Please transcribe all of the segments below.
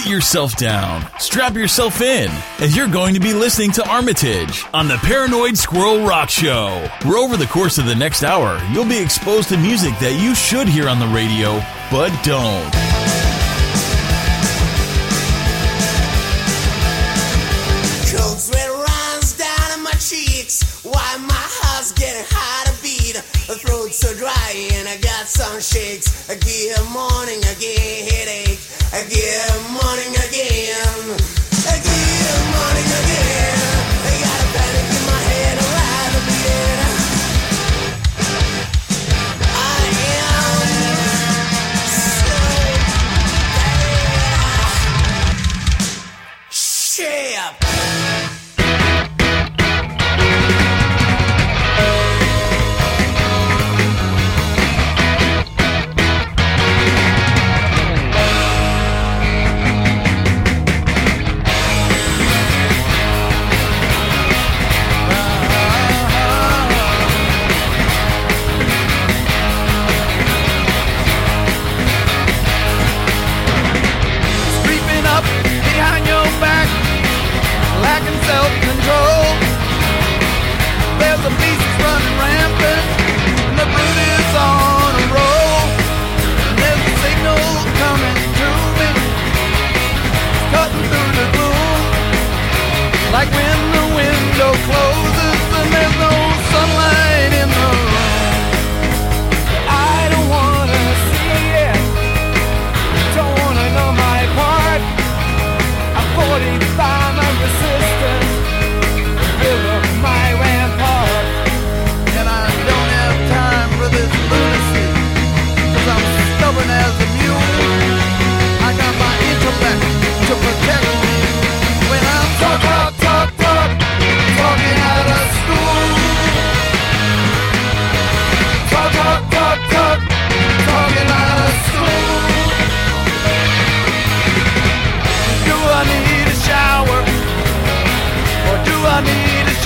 Sit yourself down, strap yourself in, as you're going to be listening to Armitage on the Paranoid Squirrel Rock Show, where over the course of the next hour, you'll be exposed to music that you should hear on the radio, but don't. Cold sweat runs down my cheeks. Why my heart's getting hard to beat. My so dry and I got some shakes. I morning headache. I morning again.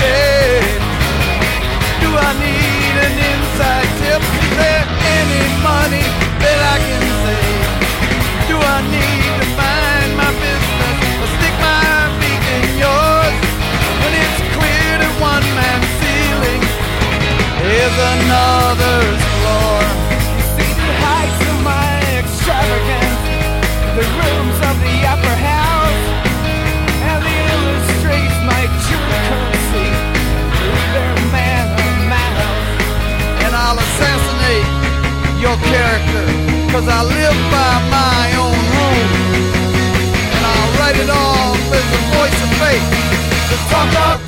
Need? Do I need an inside tip? Is there any money that I can save? Do I need to find my business or stick my feet in yours? When it's clear that one man's ceiling is another's your character, cause I live by my own rule. And I'll write it off as the voice of fate. The talk,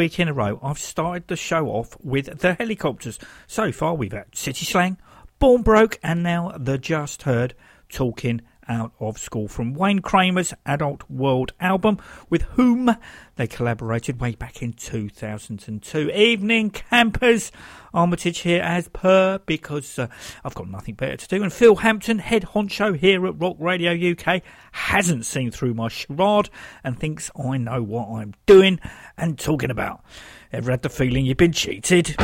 week in a row, I've started the show off with the Hellacopters. So far, we've had City Slang, Born Broke, and now the Just Heard talking out of school from Wayne Kramer's Adult World album, with whom they collaborated way back in 2002. Evening campers, Armitage here as per because uh, I've got nothing better to do. And Phil Hampton, head honcho here at Rock Radio UK, hasn't seen through my charade and thinks I know what I'm doing and talking about. Ever had the feeling you've been cheated?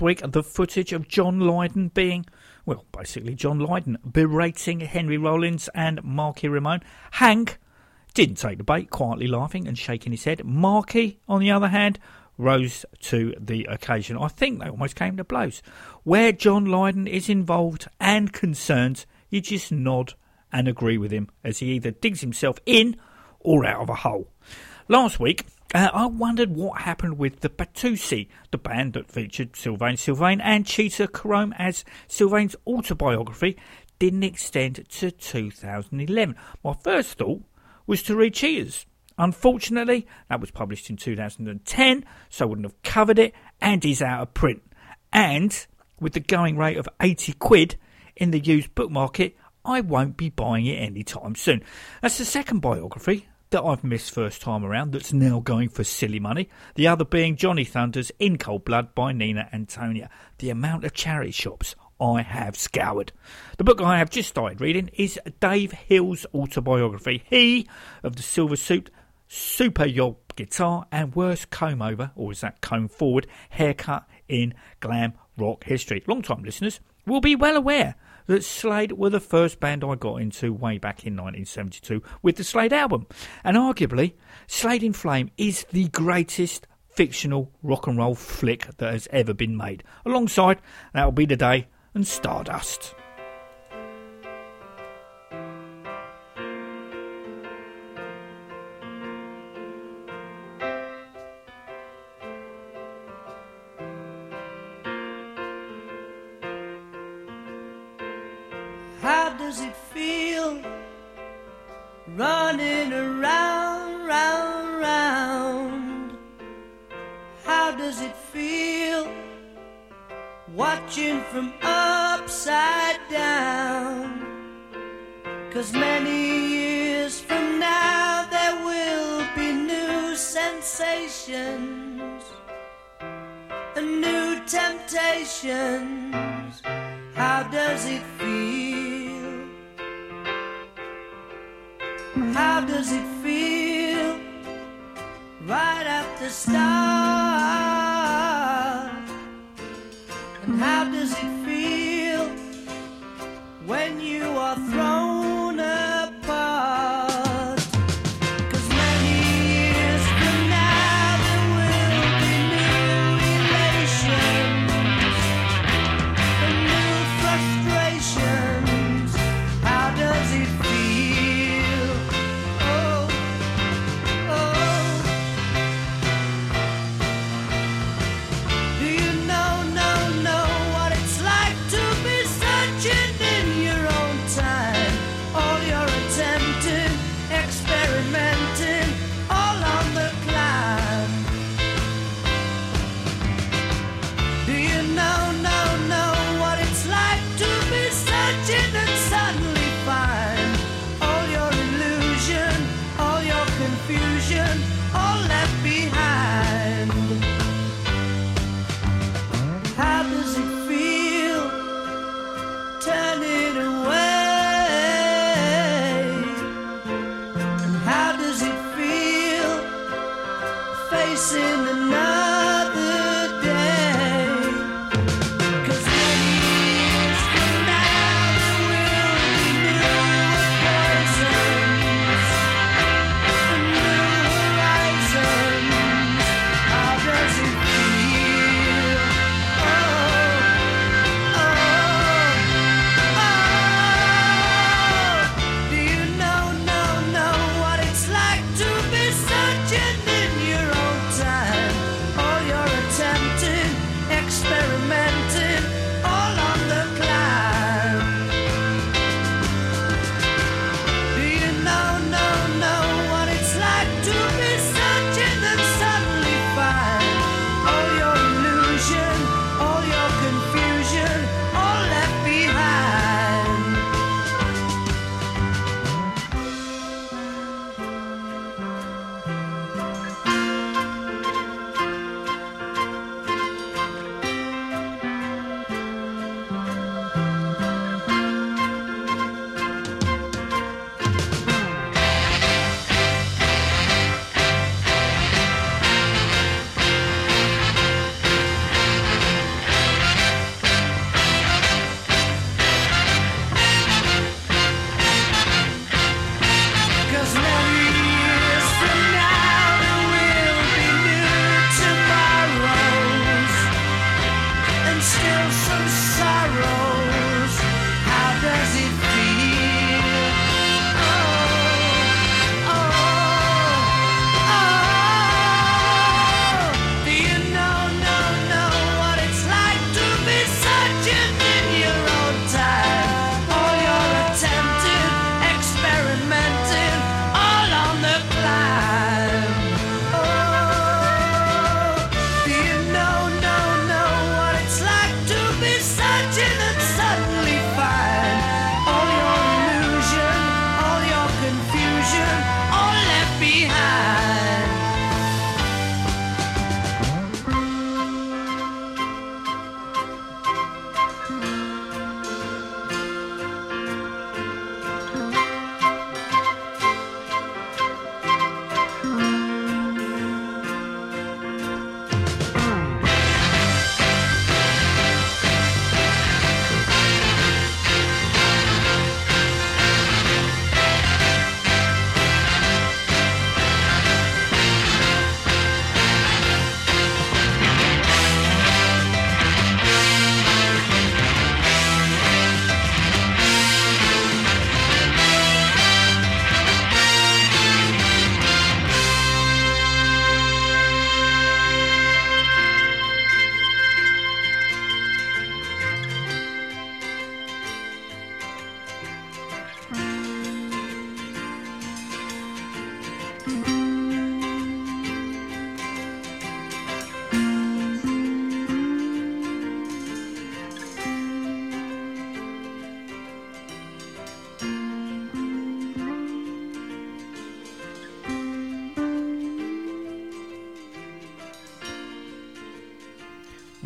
week the footage of John Lydon being, well, basically John Lydon berating Henry Rollins and Marky Ramone. Hank didn't take the bait, quietly laughing and shaking his head. Marky, on the other hand, rose to the occasion. I think they almost came to blows. Where John Lydon is involved and concerned, you just nod and agree with him as he either digs himself in or out of a hole. Last week, uh, I wondered what happened with the Batusi, the band that featured Sylvain Sylvain and Cheetah Chrome as Sylvain's autobiography didn't extend to 2011. My first thought was to read Cheetah's. Unfortunately, that was published in 2010, so I wouldn't have covered it, and is out of print. And with the going rate of 80 quid in the used book market, I won't be buying it anytime soon. That's the second biography that I've missed first time around that's now going for silly money. The other being Johnny Thunders In Cold Blood by Nina Antonia. The amount of charity shops I have scoured. The book I have just started reading is Dave Hill's autobiography. He of the Silver Suit, Super Yob guitar, and worst comb over, or is that comb forward, haircut in glam rock history. Long time listeners will be well aware that Slade were the first band I got into way back in 1972 with the Slade album. And arguably, Slade in Flame is the greatest fictional rock and roll flick that has ever been made. Alongside, That'll Be the Day and Stardust.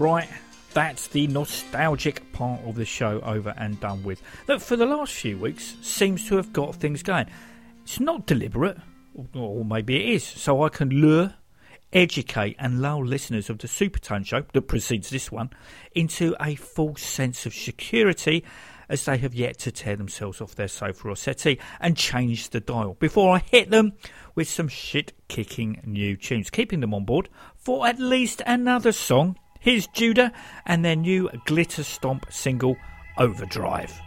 Right, that's the nostalgic part of the show over and done with. That for the last few weeks seems to have got things going. It's not deliberate, or maybe it is, so I can lure, educate, and lull listeners of the Supertone show that precedes this one into a false sense of security as they have yet to tear themselves off their sofa or settee and change the dial before I hit them with some shit kicking new tunes, keeping them on board for at least another song Here's Giuda and their new Glitter Stomp single, Overdrive.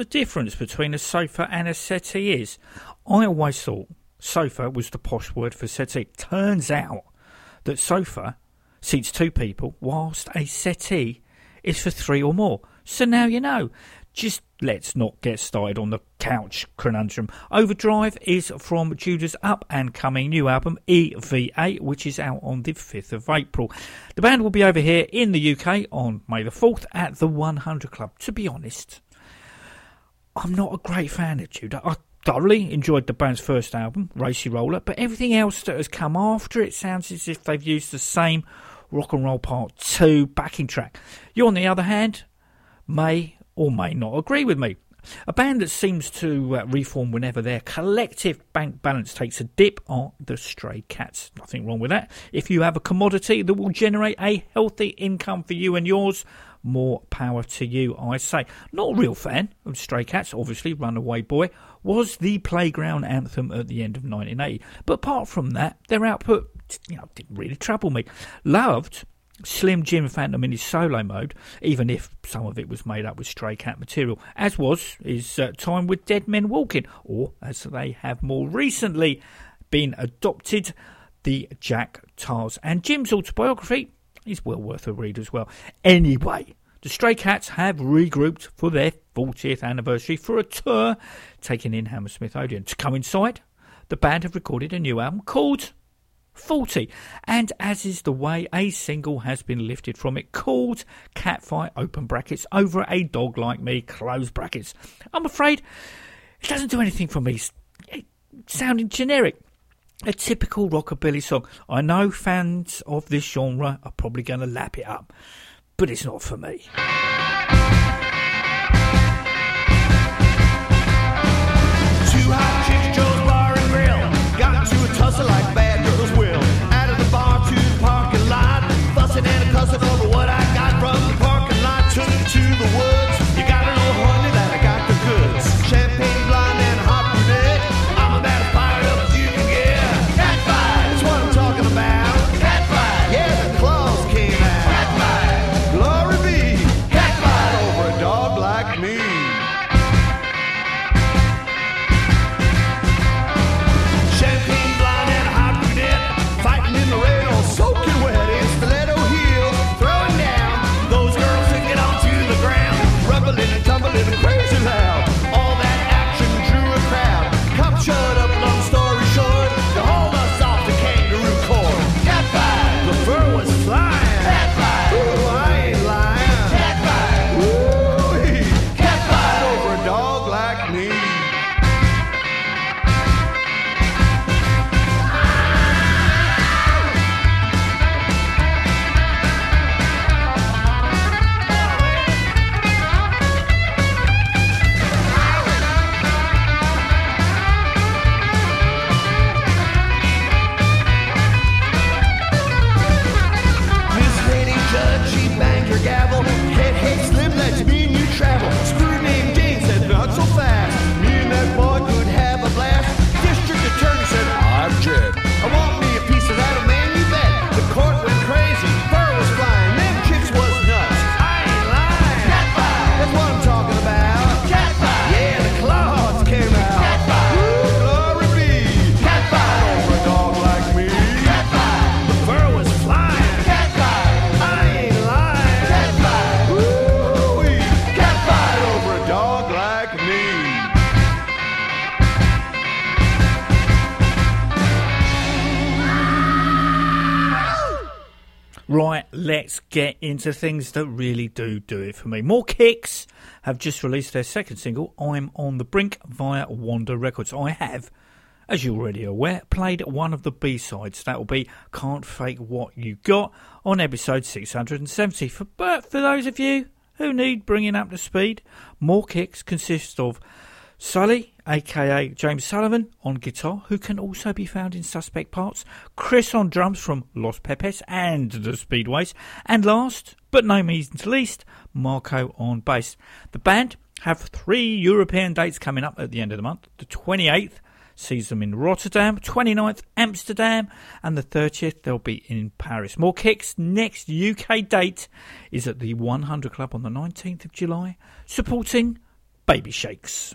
The difference between a sofa and a settee is? I always thought sofa was the posh word for settee. Turns out that sofa seats two people, whilst a settee is for three or more. So now you know. Just let's not get started on the couch conundrum. Overdrive is from Giuda's up and coming new album EVA, which is out on the 5th of April. The band will be over here in the UK on May the 4th at the 100 Club. To be honest, I'm not a great fan of Giuda. I thoroughly enjoyed the band's first album, Racey Roller, but everything else that has come after it sounds as if they've used the same Rock and Roll Part 2 backing track. You, on the other hand, may or may not agree with me. A band that seems to uh, reform whenever their collective bank balance takes a dip are the Stray Cats. Nothing wrong with that. If you have a commodity that will generate a healthy income for you and yours, more power to you, I say. Not a real fan of Stray Cats, obviously, Runaway Boy was the playground anthem at the end of 1980. But apart from that, their output you know, didn't really trouble me. Loved Slim Jim Phantom in his solo mode, even if some of it was made up with stray cat material, as was his uh, time with Dead Men Walking, or as they have more recently been adopted, the Jack Tars. And Jim's autobiography is well worth a read as well. Anyway, the Stray Cats have regrouped for their 40th anniversary for a tour taking in Hammersmith Odeon. To coincide, the band have recorded a new album called 40. And as is the way, a single has been lifted from it called Catfight, open brackets, over a dog like me, close brackets. I'm afraid it doesn't do anything for me. It's sounding generic. A typical rockabilly song. I know fans of this genre are probably going to lap it up, but it's not for me. Two hot chicks, Joe's Bar and Grill. Got into a tussle like bad girls will. Out of the bar to the parking lot. Fussing and cussing over what I got from the parking lot. Took it to the woods. Into things that really do do it for me. More Kicks have just released their second single, I'm on the Brink, via Wanda Records. I have, as you're already aware, played one of the B sides. That will be Can't Fake What You Got on episode 670. For, but for those of you who need bringing up to speed, More Kicks consists of Sully, aka James Sullivan on guitar, who can also be found in Suspect Parts, Chris on drums from Los Pepes and the Speedways, and last but no means least, Marco on bass. The band have three European dates coming up at the end of the month. The 28th sees them in Rotterdam, 29th Amsterdam, and the 30th they'll be in Paris. More kicks. Next UK date is at the 100 Club on the 19th of July, supporting Baby Shakes.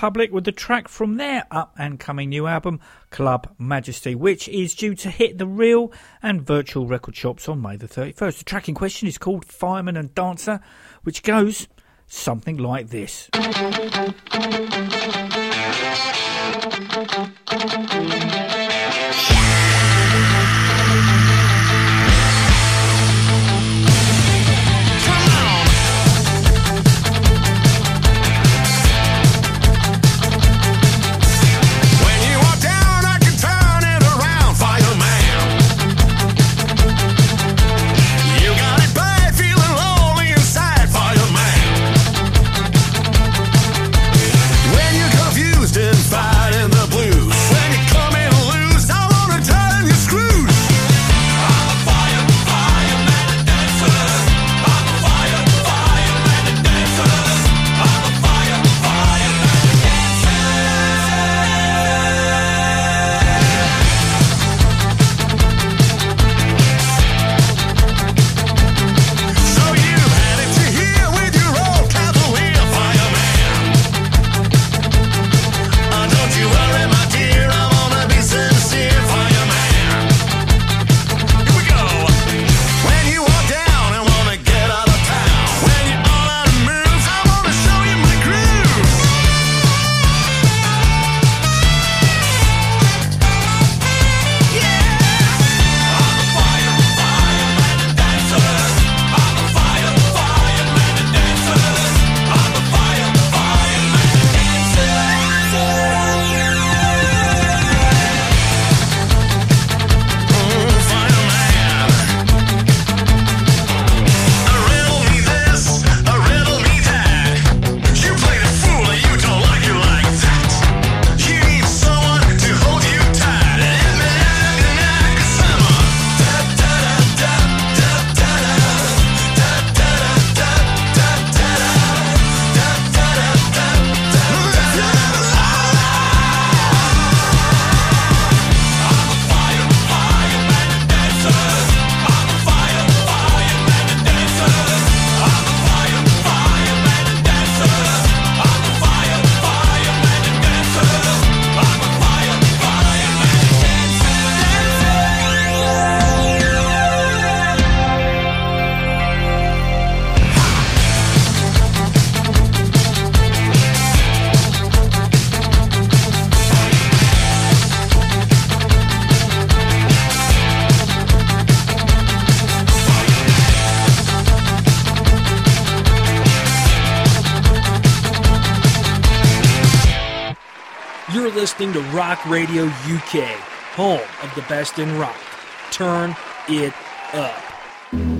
Republic with the track from their up and coming new album, Club Majesty, which is due to hit the real and virtual record shops on May the 31st. The track in question is called Fireman and Dancer, which goes something like this. Rock Radio UK, home of the best in rock. Turn it up.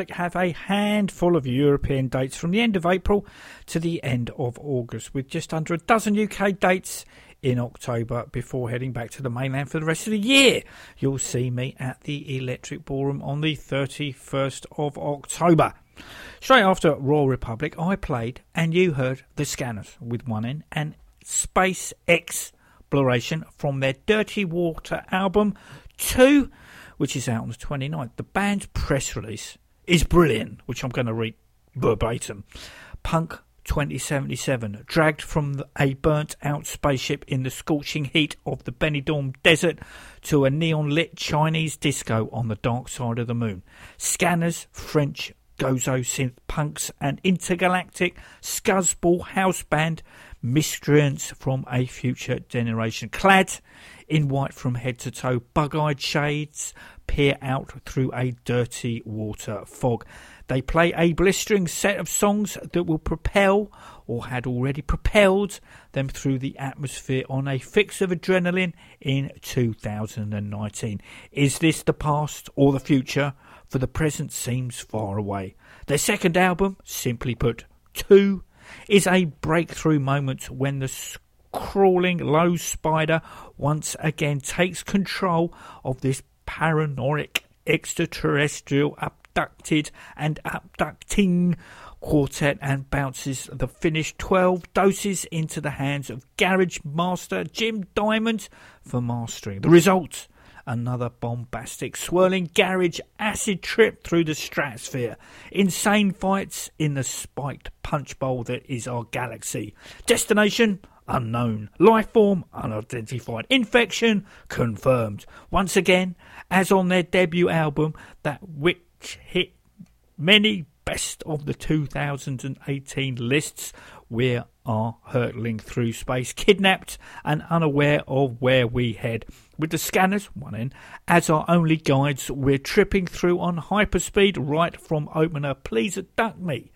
Republic have a handful of European dates from the end of April to the end of August, with just under a dozen UK dates in October before heading back to the mainland for the rest of the year. You'll see me at the Electric Ballroom on the 31st of October. Straight after Royal Republic, I played and you heard The Scaners with one N and Space Exploration from their Dirty Water album 2 which is out on the 29th. The band's press release is brilliant, which I'm going to read verbatim. Punk 2077, dragged from a burnt out spaceship in the scorching heat of the Benidorm desert to a neon lit Chinese disco on the dark side of the moon. Scaners, French Gozo synth punks and intergalactic scuzzball house band miscreants from a future generation. Clad in white from head to toe, bug eyed shades peer out through a dirty water fog. They play a blistering set of songs that will propel, or had already propelled, them through the atmosphere on a fix of adrenaline in 2019. Is this the past or the future? For the present seems far away. Their second album, simply put, Two, is a breakthrough moment when the crawling low spider once again takes control of this paranoid extraterrestrial abducted and abducting quartet and bounces the finished 12 doses into the hands of garage master Jim Diamond for mastering. The result another bombastic, swirling garage acid trip through the stratosphere. Insane fights in the spiked punch bowl that is our galaxy. Destination unknown. Life form unidentified. Infection confirmed. Once again, as on their debut album, that which hit many best of the 2018 lists, we are hurtling through space, kidnapped and unaware of where we head. With the Scaners, one in, as our only guides, we're tripping through on hyperspeed right from opener. Please duck me.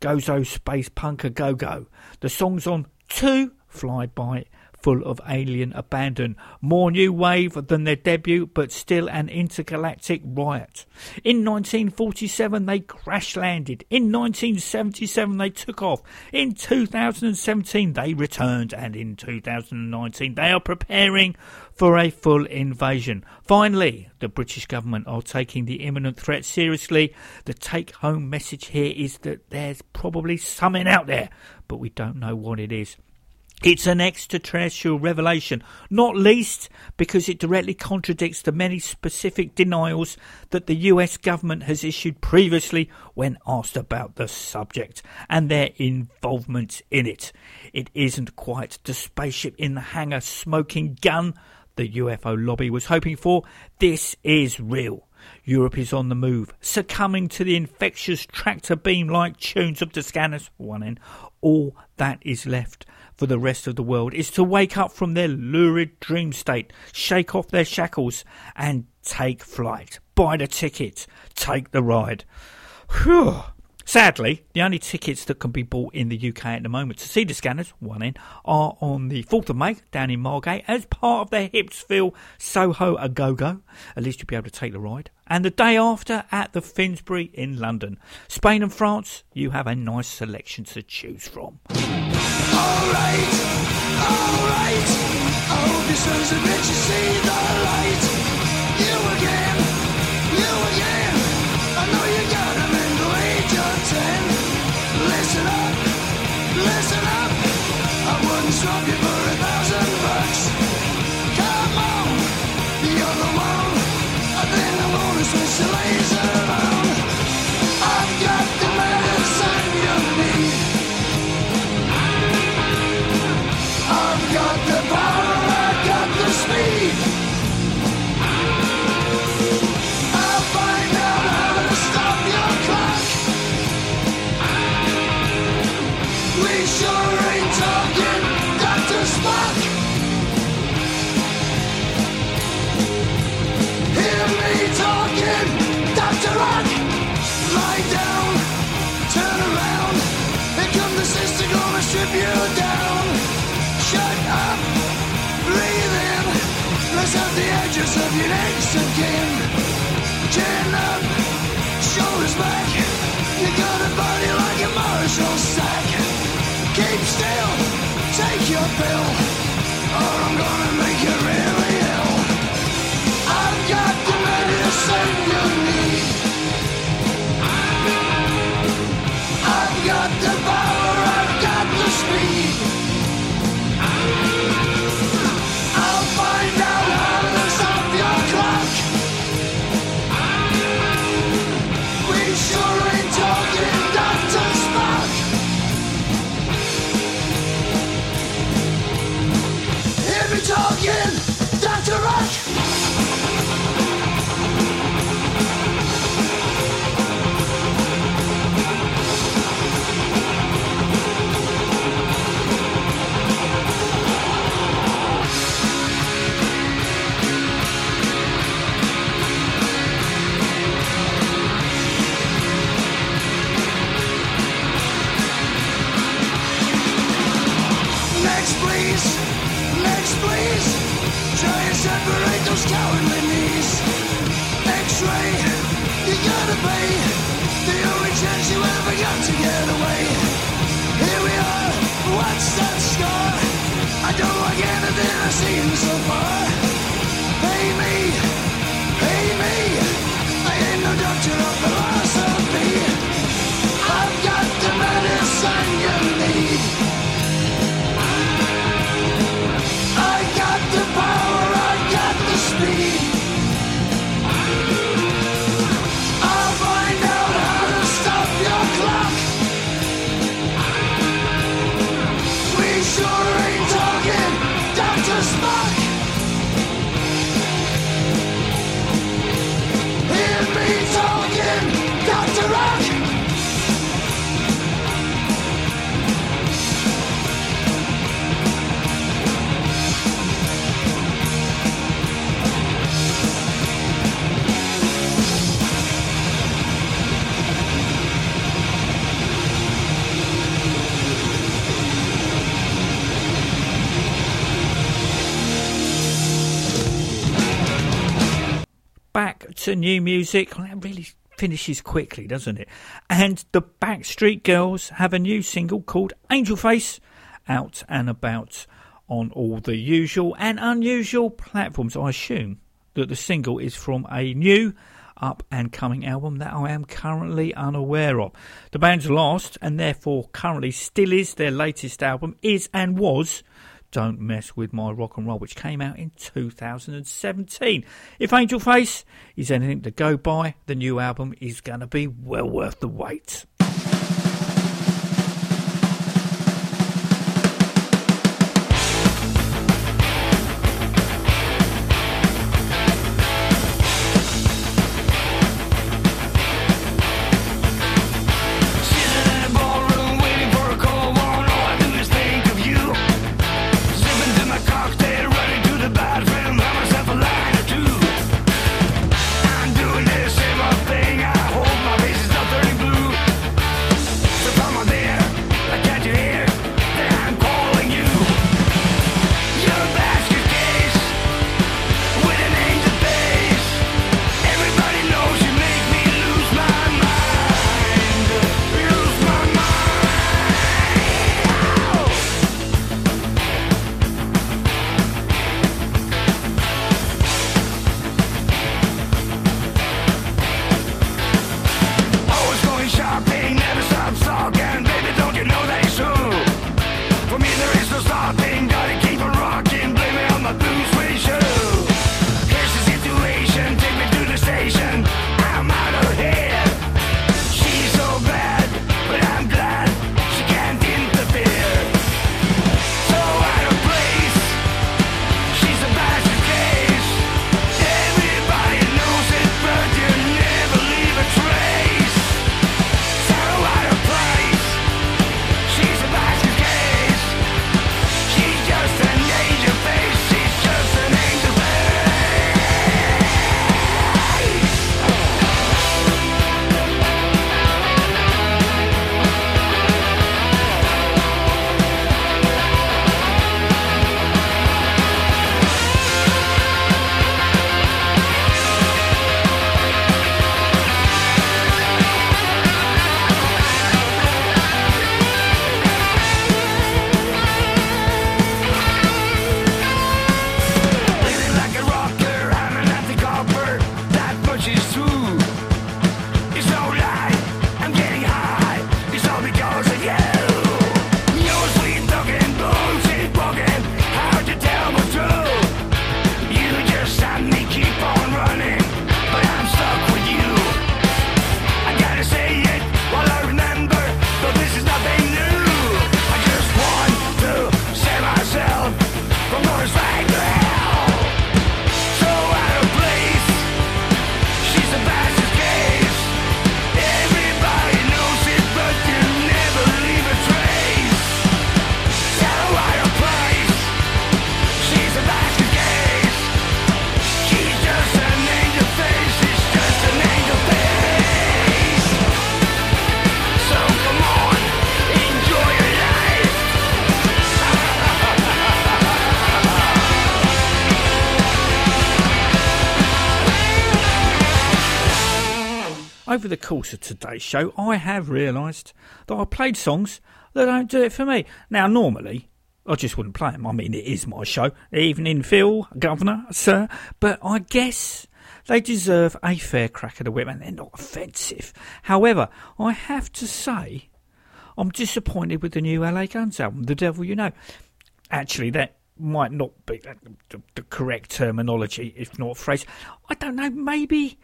Gozo Space Punker Go Go. The songs on two fly by full of alien abandon. More new wave than their debut, but still an intergalactic riot. In 1947, they crash landed. In 1977, they took off. In 2017, they returned. And in 2019, they are preparing for a full invasion. Finally, the British government are taking the imminent threat seriously. The take home message here is that there's probably something out there, but we don't know what it is. It's an extraterrestrial revelation, not least because it directly contradicts the many specific denials that the US government has issued previously when asked about the subject and their involvement in it. It isn't quite the spaceship in the hangar smoking gun the UFO lobby was hoping for. This is real. Europe is on the move, succumbing to the infectious tractor beam like tunes of the Scaners. One in. All that is left for the rest of the world is to wake up from their lurid dream state, shake off their shackles, and take flight. Buy the ticket, take the ride. Whew. Sadly, the only tickets that can be bought in the UK at the moment to see the Scaners, one in, are on the 4th of May down in Margate as part of their Hipsville Soho A Go Go. At least you'll be able to take the ride. And the day after at the Finsbury in London. Spain and France, you have a nice selection to choose from. Alright, alright. I hope your son's a bitch, you see the light. You again, you again. I know you got in the ten. Listen up, listen up. I wouldn't swap you for a strip you down. Shut up, breathe in. Let's have the edges of your necks again. Chin up, shoulders back. You got a body like a Marshall sack. Keep still, take your pill, The only chance you ever got to get away. Here we are. What's that scar? I don't like anything I've seen so far. Pay me, pay me. I ain't no doctor of philosophy. New music. That really finishes quickly, doesn't it? And the Backstreet Girls have a new single called Angel Face out and about on all the usual and unusual platforms. I assume that the single is from a new up and coming album that I am currently unaware of. The band's last and therefore currently still is their latest album is and was don't Mess With My Rock and Roll, which came out in 2017. If Angel Face is anything to go by, the new album is going to be well worth the wait. Over the course of today's show, I have realised that I played songs that don't do it for me. Now, normally, I just wouldn't play them. I mean, it is my show. Evening, Phil, Governor, sir. But I guess they deserve a fair crack at the whip and they're not offensive. However, I have to say, I'm disappointed with the new LA Guns album, The Devil You Know. Actually, that might not be the, the correct terminology, if not phrase. I don't know, maybe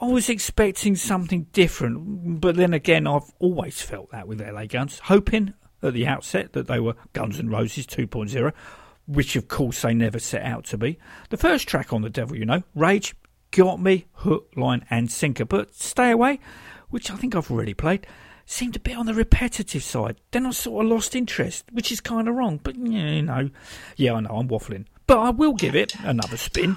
I was expecting something different, but then again, I've always felt that with LA Guns, hoping at the outset that they were Guns N' Roses 2.0, which of course they never set out to be. The first track on The Devil You Know, Rage, got me hook, line, and sinker, but Stay Away, which I think I've already played, seemed a bit on the repetitive side. Then I sort of lost interest, which is kind of wrong, but you know, yeah, I know I'm waffling, but I will give it another spin.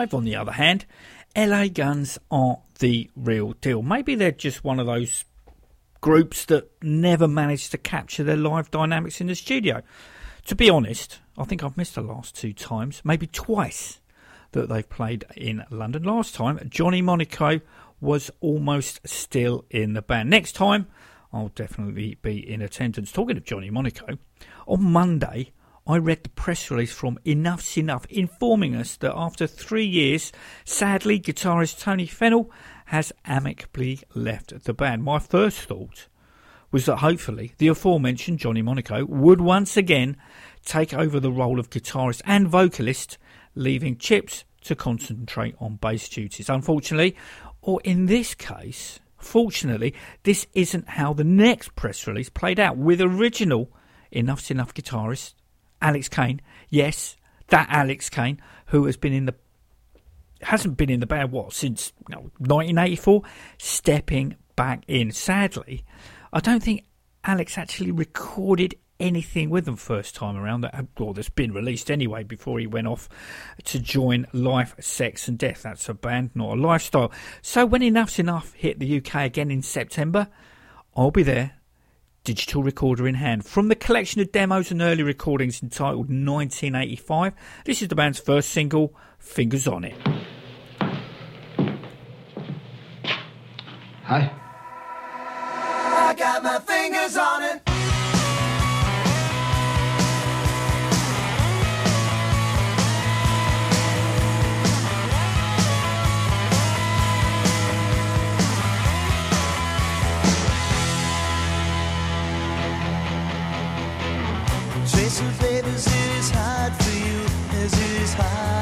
5, on the other hand, LA Guns aren't the real deal. Maybe they're just one of those groups that never managed to capture their live dynamics in the studio. To be honest, I think I've missed the last two times, maybe twice, that they've played in London. Last time, Johnny Monaco was almost still in the band. Next time, I'll definitely be in attendance. Talking of Johnny Monaco, on Monday, I read the press release from Enuff Z'Nuff informing us that after three years, sadly, guitarist Tony Fennell has amicably left the band. My first thought was that hopefully the aforementioned Johnny Monaco would once again take over the role of guitarist and vocalist, leaving Chips to concentrate on bass duties. Unfortunately, or in this case, fortunately, this isn't how the next press release played out, with original Enuff Z'Nuff guitarist Alex Kane. Yes, that Alex Kane, who has been in the hasn't been in the band what since you know, 1984, stepping back in. Sadly, I don't think Alex actually recorded anything with them first time around that well that's been released anyway before he went off to join Life, Sex and Death. That's a band, not a lifestyle. So when Enuff Z'Nuff hit the UK again in September, I'll be there digital recorder in hand. From the collection of demos and early recordings entitled 1985, this is the band's first single, Fingers on It. Hi. I got my fingers on it. Tracy, baby, it is hard for you as it is hard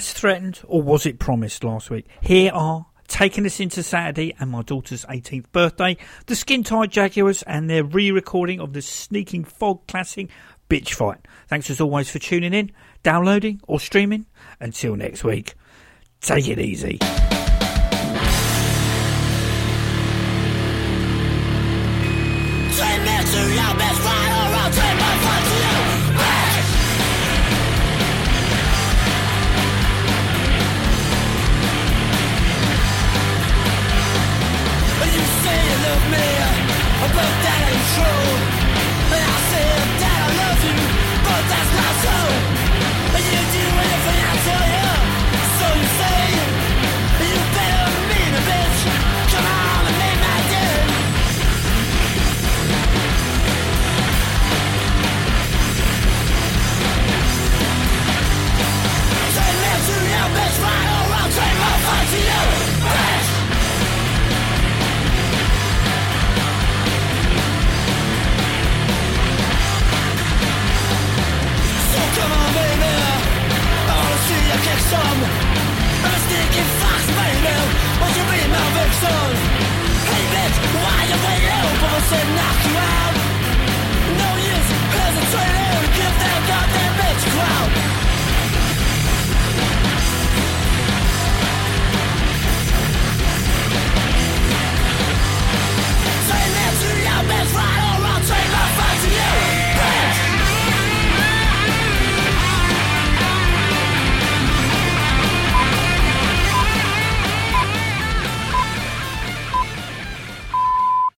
threatened or was it promised last week? Here are taking us into Saturday and my daughter's 18th birthday, the Skintight Jaguars and their re-recording of the Sneaking Fog classic Bitch Fight. Thanks as always for tuning in, downloading or streaming. Until next week, take it easy.